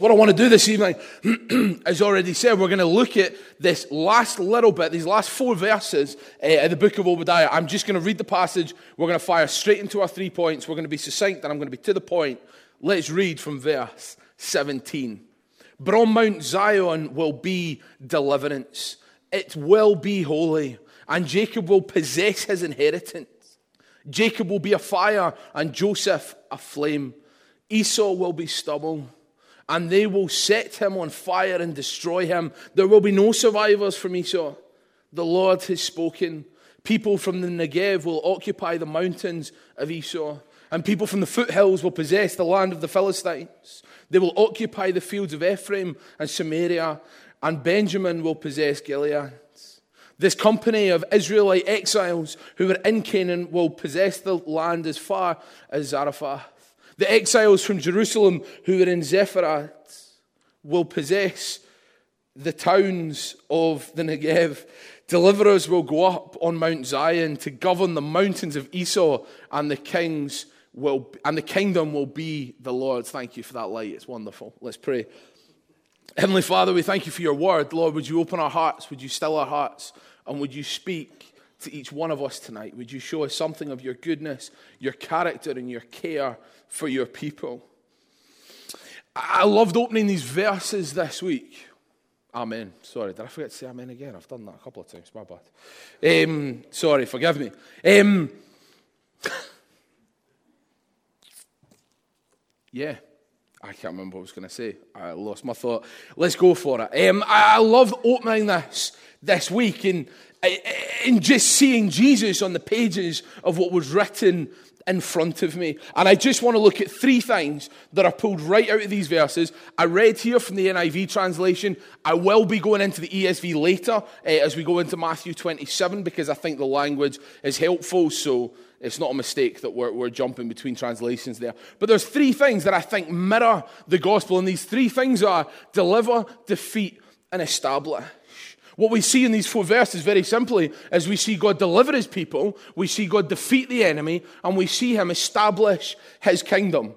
What I want to do this evening, as already said, we're going to look at this last little bit, these last four verses uh, of the book of Obadiah. I'm just going to read the passage. We're going to fire straight into our three points. We're going to be succinct and I'm going to be to the point. Let's read from verse 17. But on Mount Zion will be deliverance, it will be holy, and Jacob will possess his inheritance. Jacob will be a fire, and Joseph a flame. Esau will be stubble and they will set him on fire and destroy him. There will be no survivors from Esau. The Lord has spoken. People from the Negev will occupy the mountains of Esau, and people from the foothills will possess the land of the Philistines. They will occupy the fields of Ephraim and Samaria, and Benjamin will possess Gilead. This company of Israelite exiles who were in Canaan will possess the land as far as Zarephath. The exiles from Jerusalem who are in Sepharad will possess the towns of the Negev. Deliverers will go up on Mount Zion to govern the mountains of Esau, and the kings will and the kingdom will be the Lord's. Thank you for that light. It's wonderful. Let's pray. Heavenly Father, we thank you for your word. Lord, would you open our hearts? Would you still our hearts? And would you speak to each one of us tonight? Would you show us something of your goodness, your character, and your care for your people. I loved opening these verses this week. Amen. Sorry, did I forget to say amen again? I've done that a couple of times. My bad. Um, sorry, forgive me. Um, yeah, I can't remember what I was going to say. I lost my thought. Let's go for it. Um, I, I opening this this week and, and just seeing Jesus on the pages of what was written in front of me. And I just want to look at three things that are pulled right out of these verses. I read here from the NIV translation. I will be going into the ESV later uh, as we go into Matthew 27 because I think the language is helpful. So it's not a mistake that we're, we're jumping between translations there. But there's three things that I think mirror the gospel. And these three things are deliver, defeat, and establish. What we see in these four verses, very simply, is we see God deliver his people, we see God defeat the enemy, and we see him establish his kingdom.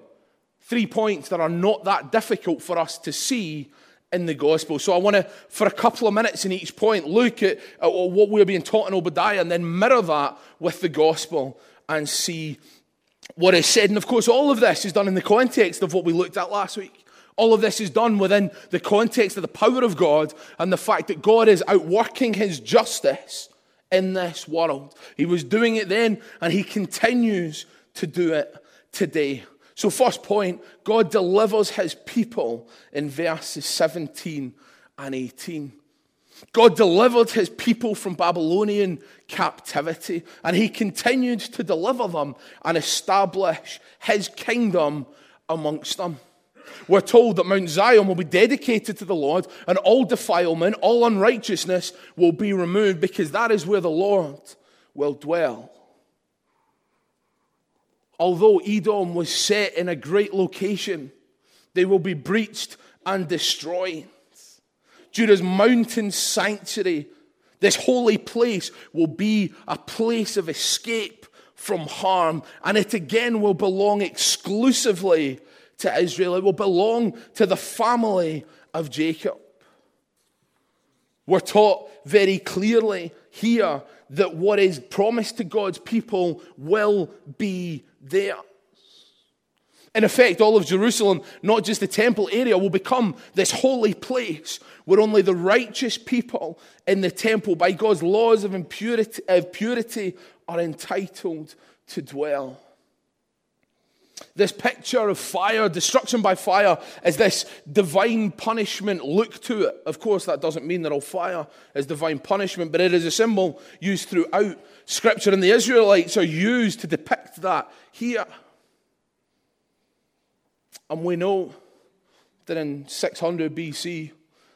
Three points that are not that difficult for us to see in the gospel. So I want to, for a couple of minutes in each point, look at, at what we're being taught in Obadiah and then mirror that with the gospel and see what is said. And of course, all of this is done in the context of what we looked at last week. All of this is done within the context of the power of God and the fact that God is outworking his justice in this world. He was doing it then and he continues to do it today. So, first point God delivers his people in verses 17 and 18. God delivered his people from Babylonian captivity, and he continued to deliver them and establish his kingdom amongst them. We're told that Mount Zion will be dedicated to the Lord, and all defilement, all unrighteousness will be removed because that is where the Lord will dwell. Although Edom was set in a great location, they will be breached and destroyed. Judah's mountain sanctuary, this holy place, will be a place of escape from harm, and it again will belong exclusively to Israel. It will belong to the family of Jacob. We're taught very clearly here that what is promised to God's people will be theirs. In effect, all of Jerusalem, not just the temple area, will become this holy place where only the righteous people in the temple, by God's laws of, impurity, of purity, are entitled to dwell. This picture of fire, destruction by fire, is this divine punishment look to it. Of course, that doesn't mean that all fire is divine punishment, but it is a symbol used throughout Scripture, and the Israelites are used to depict that here. And we know that in 600 BC,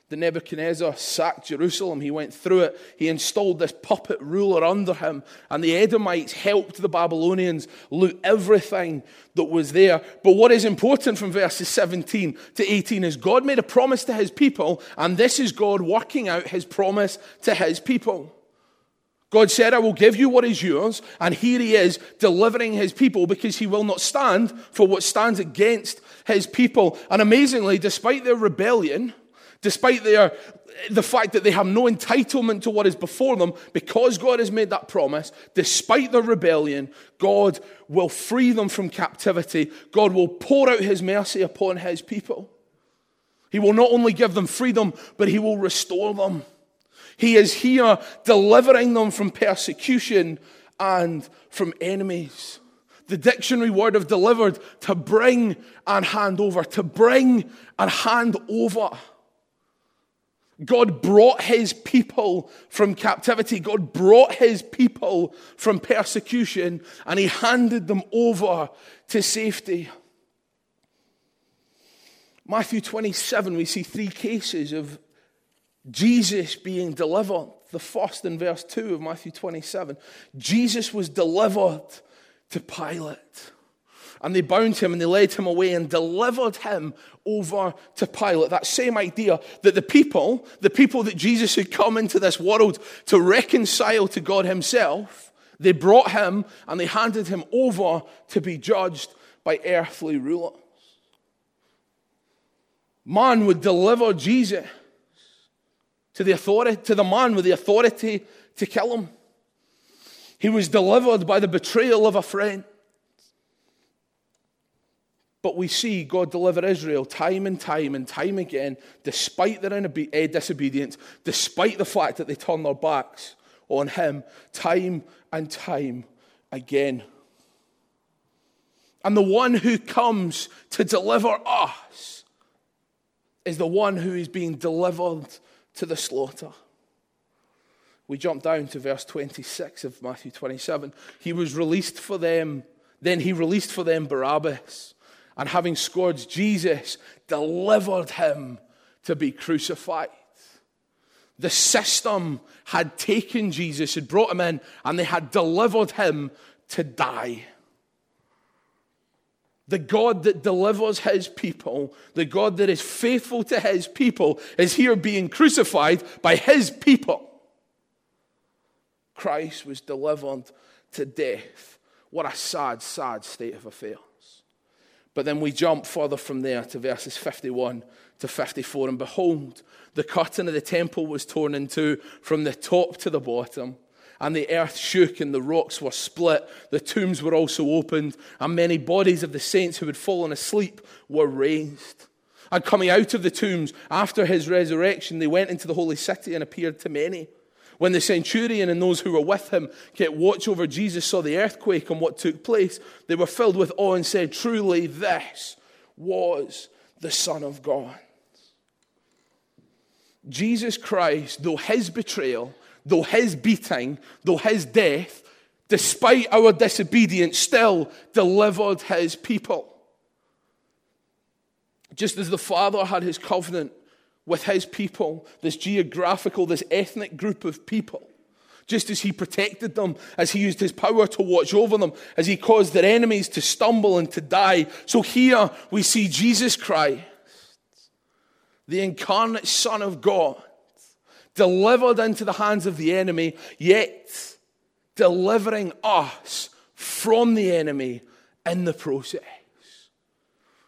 the Nebuchadnezzar sacked Jerusalem. He went through it. He installed this puppet ruler under him. And the Edomites helped the Babylonians loot everything that was there. But what is important from verses 17 to 18 is God made a promise to his people, and this is God working out his promise to his people. God said, I will give you what is yours, and here he is delivering his people because he will not stand for what stands against his people. And amazingly, despite their rebellion, despite their, the fact that they have no entitlement to what is before them, because God has made that promise, despite their rebellion, God will free them from captivity. God will pour out his mercy upon his people. He will not only give them freedom, but he will restore them. He is here delivering them from persecution and from enemies. The dictionary word of delivered, to bring and hand over, to bring and hand over. God brought his people from captivity. God brought his people from persecution and he handed them over to safety. Matthew 27, we see three cases of Jesus being delivered. The first in verse 2 of Matthew 27. Jesus was delivered to Pilate. And they bound him and they led him away and delivered him over to Pilate. That same idea that the people, the people that Jesus had come into this world to reconcile to God himself, they brought him and they handed him over to be judged by earthly rulers. Man would deliver Jesus to the authority, to the man with the authority to kill him. He was delivered by the betrayal of a friend. But we see God deliver Israel time and time and time again, despite their eh, disobedience, despite the fact that they turn their backs on Him, time and time again. And the one who comes to deliver us is the one who is being delivered to the slaughter. We jump down to verse 26 of Matthew 27. He was released for them, then he released for them Barabbas and having scourged Jesus, delivered him to be crucified. The system had taken Jesus, had brought him in, and they had delivered him to die. The God that delivers his people, the God that is faithful to his people, is here being crucified by his people. Christ was delivered to death. What a sad, sad state of affairs. But then we jump further from there to verses 51 to 54. And behold, the curtain of the temple was torn in two from the top to the bottom. And the earth shook and the rocks were split. The tombs were also opened. And many bodies of the saints who had fallen asleep were raised. And coming out of the tombs after his resurrection, they went into the holy city and appeared to many. When the centurion and those who were with him kept watch over Jesus saw the earthquake and what took place, they were filled with awe and said, Truly, this was the Son of God. Jesus Christ, though his betrayal, though his beating, though his death, despite our disobedience, still delivered his people. Just as the Father had his covenant with his people, this geographical, this ethnic group of people. Just as he protected them, as he used his power to watch over them, as he caused their enemies to stumble and to die. So here we see Jesus Christ, the incarnate Son of God, delivered into the hands of the enemy, yet delivering us from the enemy in the process.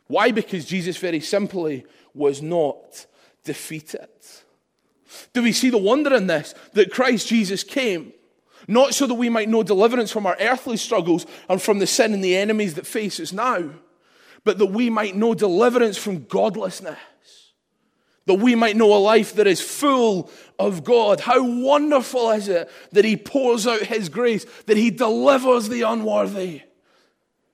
Why? Because Jesus very simply was not defeated. Do we see the wonder in this? That Christ Jesus came, not so that we might know deliverance from our earthly struggles and from the sin and the enemies that face us now, but that we might know deliverance from godlessness. That we might know a life that is full of God. How wonderful is it that He pours out His grace, that He delivers the unworthy.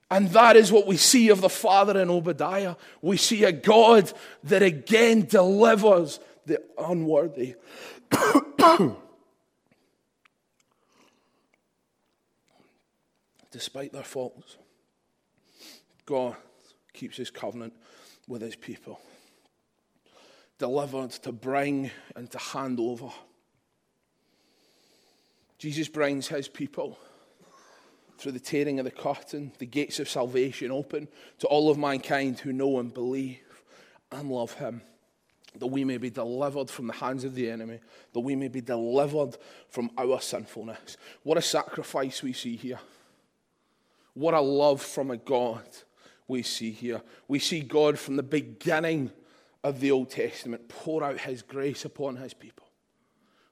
And that is what we see of the Father in Obadiah. We see a God that again delivers the unworthy. Despite their faults, God keeps his covenant with his people. Delivered to bring and to hand over. Jesus brings his people through the tearing of the curtain, the gates of salvation open to all of mankind who know and believe and love him. That we may be delivered from the hands of the enemy, that we may be delivered from our sinfulness. What a sacrifice we see here. What a love from a God we see here. We see God from the beginning of the Old Testament pour out his grace upon his people.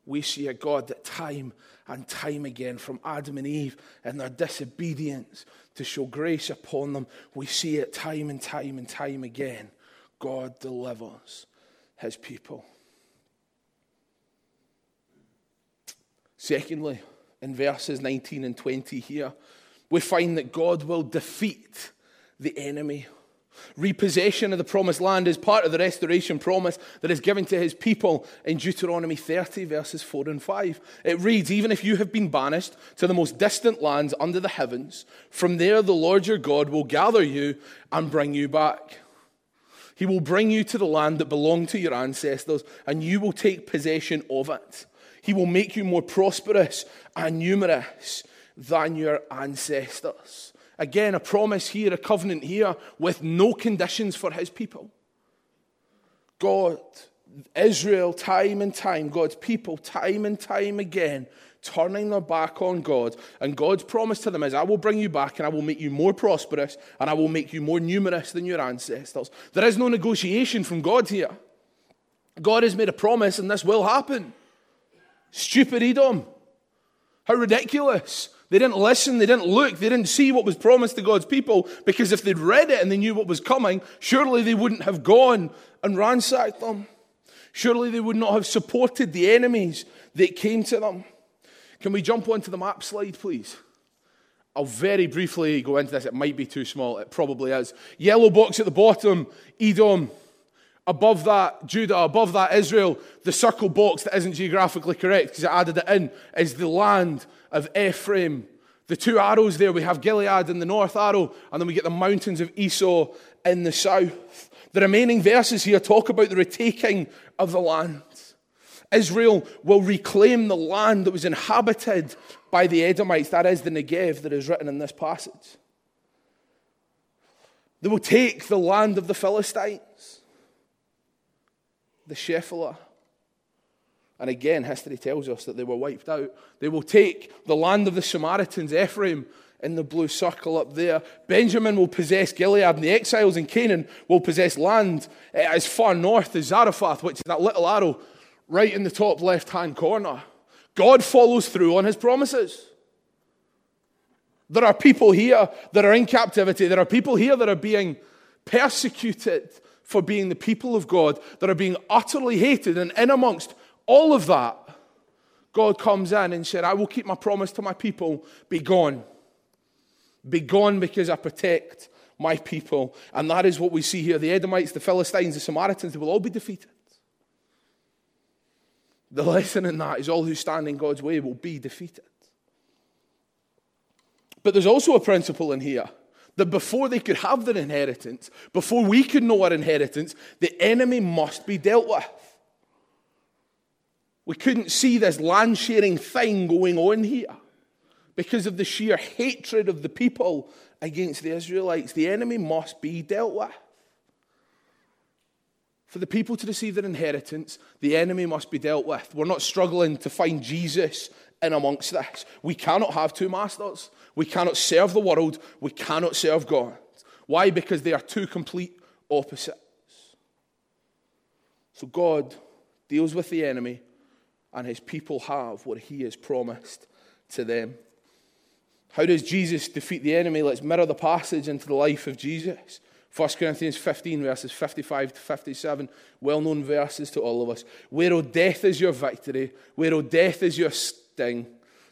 We see a God that time and time again, from Adam and Eve and their disobedience to show grace upon them, we see it time and time and time again. God delivers his people. Secondly, in verses 19 and 20 here, we find that God will defeat the enemy. Repossession of the promised land is part of the restoration promise that is given to his people in Deuteronomy 30, verses 4 and 5. It reads Even if you have been banished to the most distant lands under the heavens, from there the Lord your God will gather you and bring you back. He will bring you to the land that belonged to your ancestors, and you will take possession of it. He will make you more prosperous and numerous than your ancestors. Again, a promise here, a covenant here with no conditions for his people. God, Israel, time and time, God's people, time and time again, turning their back on God. And God's promise to them is, I will bring you back and I will make you more prosperous and I will make you more numerous than your ancestors. There is no negotiation from God here. God has made a promise and this will happen. Stupid Edom. How ridiculous. They didn't listen, they didn't look, they didn't see what was promised to God's people because if they'd read it and they knew what was coming, surely they wouldn't have gone and ransacked them. Surely they would not have supported the enemies that came to them. Can we jump onto the map slide, please? I'll very briefly go into this. It might be too small. It probably is. Yellow box at the bottom, Edom. Above that, Judah. Above that, Israel. The circle box that isn't geographically correct because I added it in is the land of Ephraim. The two arrows there, we have Gilead in the north arrow, and then we get the mountains of Esau in the south. The remaining verses here talk about the retaking of the land. Israel will reclaim the land that was inhabited by the Edomites. That is the Negev that is written in this passage. They will take the land of the Philistines, the Shephelah, and again, history tells us that they were wiped out. They will take the land of the Samaritans, Ephraim, in the blue circle up there. Benjamin will possess Gilead, and the exiles in Canaan will possess land eh, as far north as Zarephath, which is that little arrow right in the top left hand corner. God follows through on his promises. There are people here that are in captivity. There are people here that are being persecuted for being the people of God, that are being utterly hated, and in amongst all of that, God comes in and said, I will keep my promise to my people. Be gone. Be gone because I protect my people. And that is what we see here. The Edomites, the Philistines, the Samaritans, they will all be defeated. The lesson in that is all who stand in God's way will be defeated. But there's also a principle in here that before they could have their inheritance, before we could know our inheritance, the enemy must be dealt with. We couldn't see this land sharing thing going on here because of the sheer hatred of the people against the Israelites. The enemy must be dealt with. For the people to receive their inheritance, the enemy must be dealt with. We're not struggling to find Jesus in amongst this. We cannot have two masters. We cannot serve the world. We cannot serve God. Why? Because they are two complete opposites. So God deals with the enemy and his people have what he has promised to them. How does Jesus defeat the enemy? Let's mirror the passage into the life of Jesus. 1 Corinthians 15, verses 55 to 57, well known verses to all of us. Where, O death, is your victory? Where, O death, is your sting?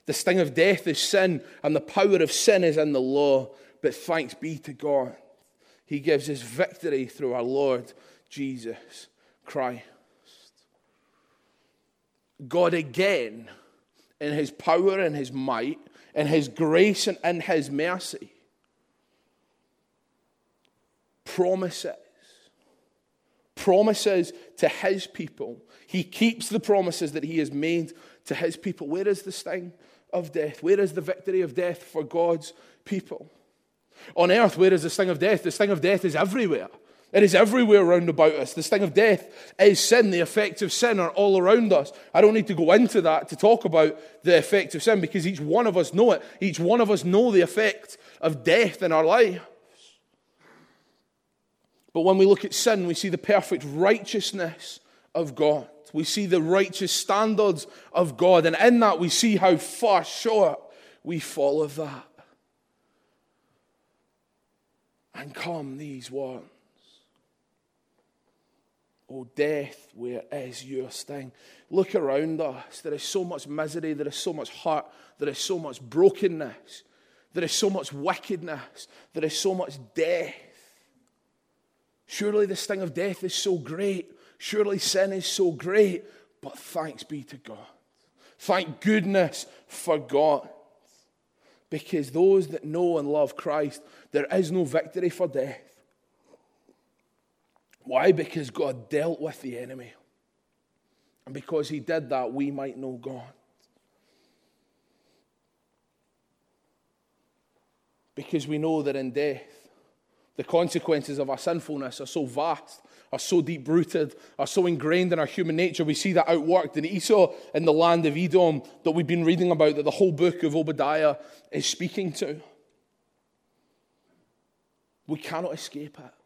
The sting of death is sin, and the power of sin is in the law. But thanks be to God, He gives us victory through our Lord Jesus Christ. God again, in his power and his might, in his grace and in his mercy, promises. Promises to his people. He keeps the promises that he has made to his people. Where is the sting of death? Where is the victory of death for God's people? On earth, where is the sting of death? The sting of death is everywhere. It is everywhere around about us. The sting of death is sin. The effects of sin are all around us. I don't need to go into that to talk about the effects of sin because each one of us know it. Each one of us know the effect of death in our lives. But when we look at sin, we see the perfect righteousness of God. We see the righteous standards of God. And in that, we see how far short we fall of that. And come these words. Oh, death, where is your sting? Look around us. There is so much misery, there is so much hurt, there is so much brokenness, there is so much wickedness, there is so much death. Surely the sting of death is so great. Surely sin is so great. But thanks be to God. Thank goodness for God. Because those that know and love Christ, there is no victory for death. Why? Because God dealt with the enemy. And because he did that, we might know God. Because we know that in death, the consequences of our sinfulness are so vast, are so deep rooted, are so ingrained in our human nature. We see that outworked in Esau in the land of Edom that we've been reading about, that the whole book of Obadiah is speaking to. We cannot escape it.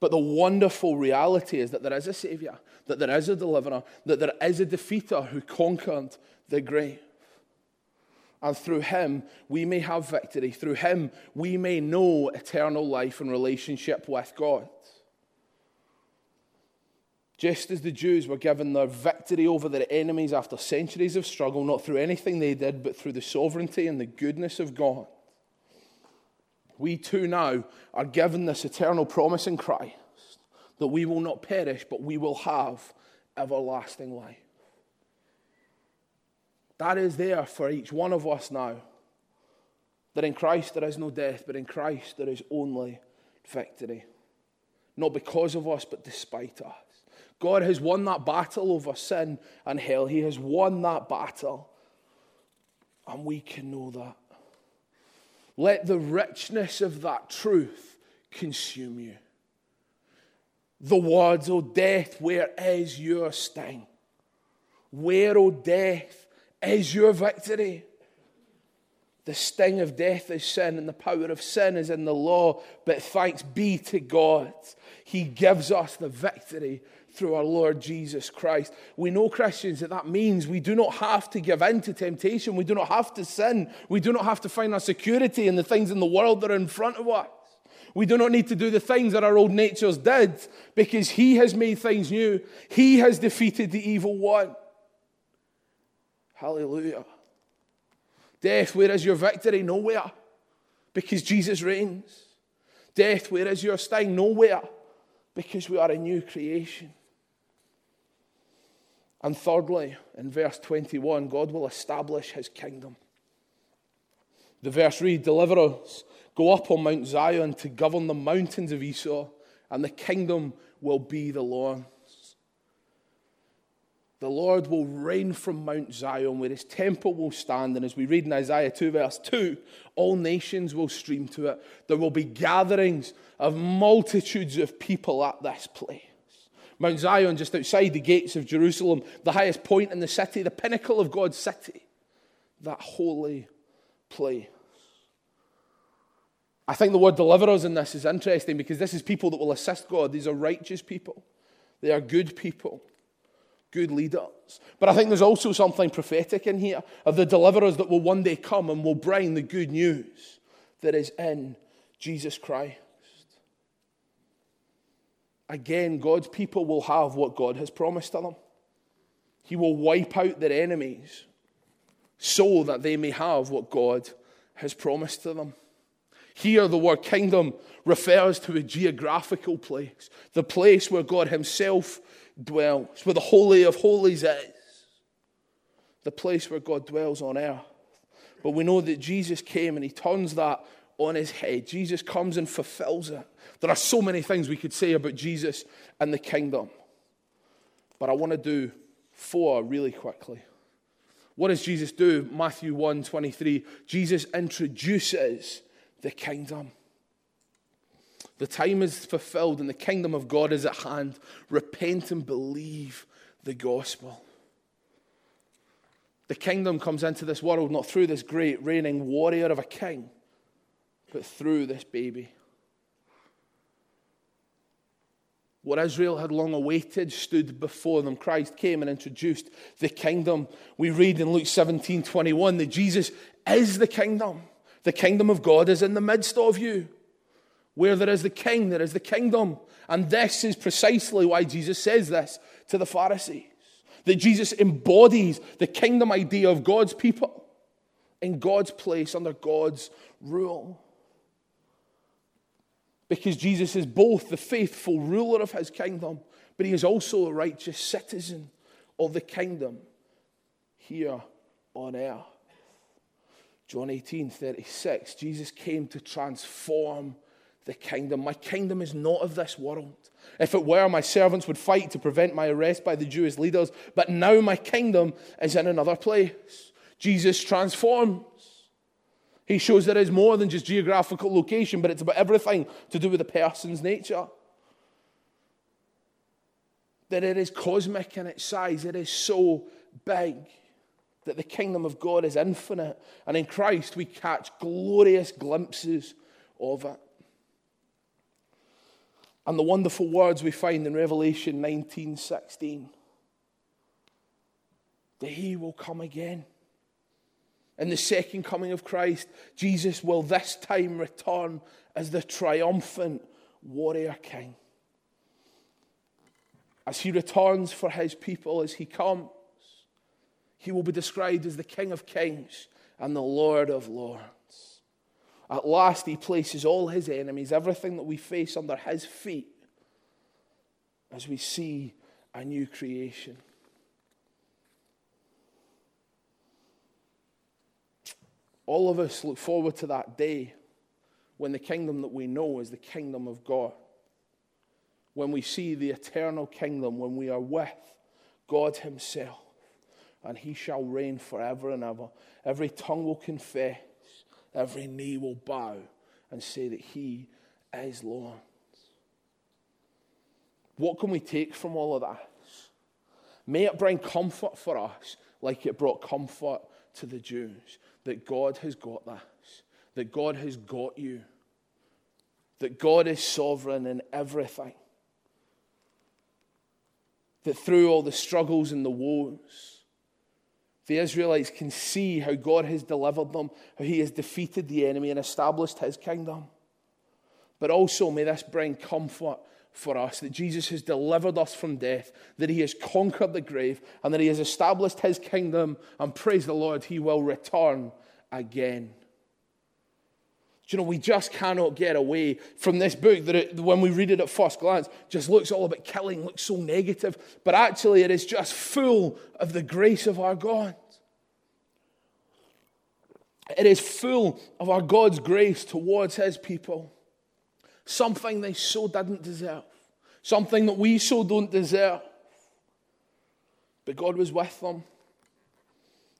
But the wonderful reality is that there is a Savior, that there is a deliverer, that there is a defeater who conquered the grave. And through him, we may have victory. Through him, we may know eternal life and relationship with God. Just as the Jews were given their victory over their enemies after centuries of struggle, not through anything they did, but through the sovereignty and the goodness of God, we too now are given this eternal promise in Christ that we will not perish, but we will have everlasting life. That is there for each one of us now. That in Christ there is no death, but in Christ there is only victory. Not because of us, but despite us. God has won that battle over sin and hell. He has won that battle. And we can know that. Let the richness of that truth consume you. The words, O death, where is your sting? Where, O death, is your victory. The sting of death is sin, and the power of sin is in the law. But thanks be to God, He gives us the victory through our Lord Jesus Christ. We know, Christians, that that means we do not have to give in to temptation. We do not have to sin. We do not have to find our security in the things in the world that are in front of us. We do not need to do the things that our old natures did because He has made things new. He has defeated the evil one. Hallelujah. Death, where is your victory? Nowhere. Because Jesus reigns. Death, where is your sting? Nowhere. Because we are a new creation. And thirdly, in verse 21, God will establish his kingdom. The verse reads Deliver us, go up on Mount Zion to govern the mountains of Esau, and the kingdom will be the Lord's. The Lord will reign from Mount Zion, where his temple will stand. And as we read in Isaiah 2, verse 2, all nations will stream to it. There will be gatherings of multitudes of people at this place. Mount Zion, just outside the gates of Jerusalem, the highest point in the city, the pinnacle of God's city, that holy place. I think the word deliverers in this is interesting because this is people that will assist God. These are righteous people, they are good people good leaders. But I think there's also something prophetic in here of the deliverers that will one day come and will bring the good news that is in Jesus Christ. Again, God's people will have what God has promised to them. He will wipe out their enemies so that they may have what God has promised to them. Here, the word kingdom refers to a geographical place, the place where God Himself dwells, where the Holy of Holies is, the place where God dwells on earth. But we know that Jesus came and he turns that on his head. Jesus comes and fulfills it. There are so many things we could say about Jesus and the kingdom. But I want to do four really quickly. What does Jesus do? Matthew 1 23. Jesus introduces the kingdom. The time is fulfilled and the kingdom of God is at hand. Repent and believe the gospel. The kingdom comes into this world not through this great reigning warrior of a king, but through this baby. What Israel had long awaited stood before them. Christ came and introduced the kingdom. We read in Luke 17 21 that Jesus is the kingdom. The kingdom of God is in the midst of you. Where there is the king, there is the kingdom. And this is precisely why Jesus says this to the Pharisees that Jesus embodies the kingdom idea of God's people in God's place under God's rule because Jesus is both the faithful ruler of his kingdom, but he is also a righteous citizen of the kingdom here on earth. John 18 36, Jesus came to transform the kingdom. My kingdom is not of this world. If it were, my servants would fight to prevent my arrest by the Jewish leaders, but now my kingdom is in another place. Jesus transforms. He shows there is more than just geographical location, but it's about everything to do with the person's nature. That it is cosmic in its size, it is so big that the kingdom of God is infinite. And in Christ, we catch glorious glimpses of it. And the wonderful words we find in Revelation 19 16 that he will come again. In the second coming of Christ, Jesus will this time return as the triumphant warrior king. As he returns for his people, as he comes, he will be described as the King of kings and the Lord of lords. At last, he places all his enemies, everything that we face, under his feet as we see a new creation. All of us look forward to that day when the kingdom that we know is the kingdom of God. When we see the eternal kingdom, when we are with God Himself, and He shall reign forever and ever. Every tongue will confess, every knee will bow and say that He is Lord. What can we take from all of that? May it bring comfort for us like it brought comfort to the Jews that God has got this, that God has got you, that God is sovereign in everything, that through all the struggles and the woes, the Israelites can see how God has delivered them, how He has defeated the enemy and established His kingdom. But also, may this bring comfort for us that Jesus has delivered us from death, that he has conquered the grave, and that he has established his kingdom. And praise the Lord, he will return again. Do you know, we just cannot get away from this book that it, when we read it at first glance just looks all about killing, looks so negative, but actually it is just full of the grace of our God. It is full of our God's grace towards his people something they so didn't deserve, something that we so don't deserve. But God was with them.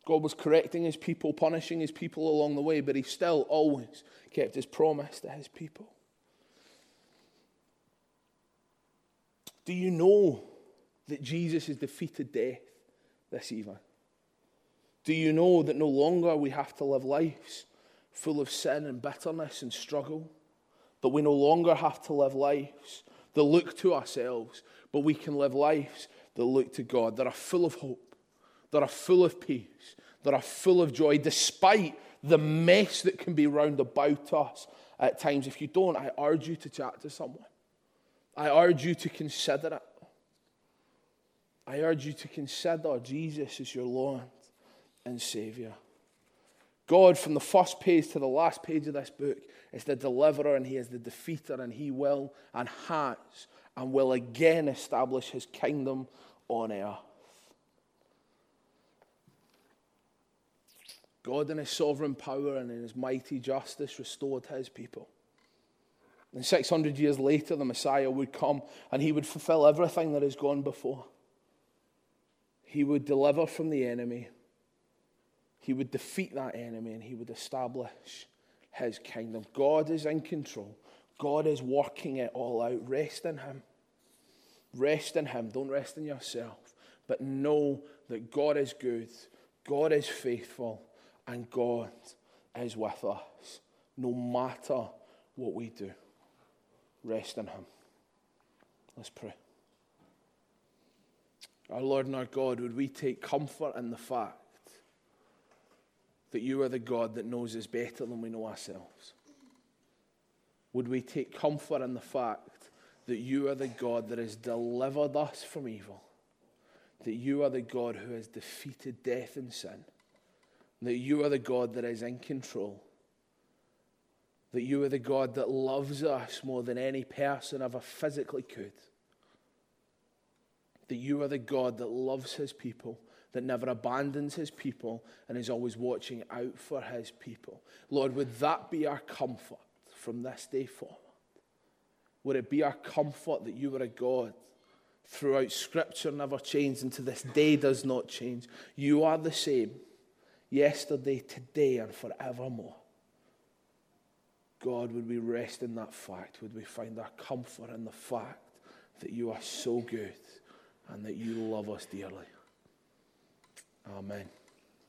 God was correcting his people, punishing his people along the way, but he still always kept his promise to his people. Do you know that Jesus has defeated death this evening? Do you know that no longer we have to live lives full of sin and bitterness and struggle? That we no longer have to live lives that look to ourselves, but we can live lives that look to God, that are full of hope, that are full of peace, that are full of joy, despite the mess that can be round about us at times. If you don't, I urge you to chat to someone. I urge you to consider it. I urge you to consider Jesus as your Lord and Savior. God, from the first page to the last page of this book, is the deliverer and he is the defeater, and he will and has and will again establish his kingdom on earth. God, in his sovereign power and in his mighty justice, restored his people. And 600 years later, the Messiah would come and he would fulfill everything that has gone before. He would deliver from the enemy, he would defeat that enemy, and he would establish his kingdom. God is in control. God is working it all out. Rest in him. Rest in him. Don't rest in yourself. But know that God is good, God is faithful, and God is with us no matter what we do. Rest in him. Let's pray. Our Lord and our God, would we take comfort in the fact that you are the God that knows us better than we know ourselves? Would we take comfort in the fact that you are the God that has delivered us from evil? That you are the God who has defeated death and sin? That you are the God that is in control? That you are the God that loves us more than any person ever physically could? that you are the God that loves his people, that never abandons his people, and is always watching out for his people. Lord, would that be our comfort from this day forward? Would it be our comfort that you are a God throughout Scripture never changed and to this day does not change? You are the same yesterday, today, and forevermore. God, would we rest in that fact? Would we find our comfort in the fact that you are so good? and that you love us dearly. Amen.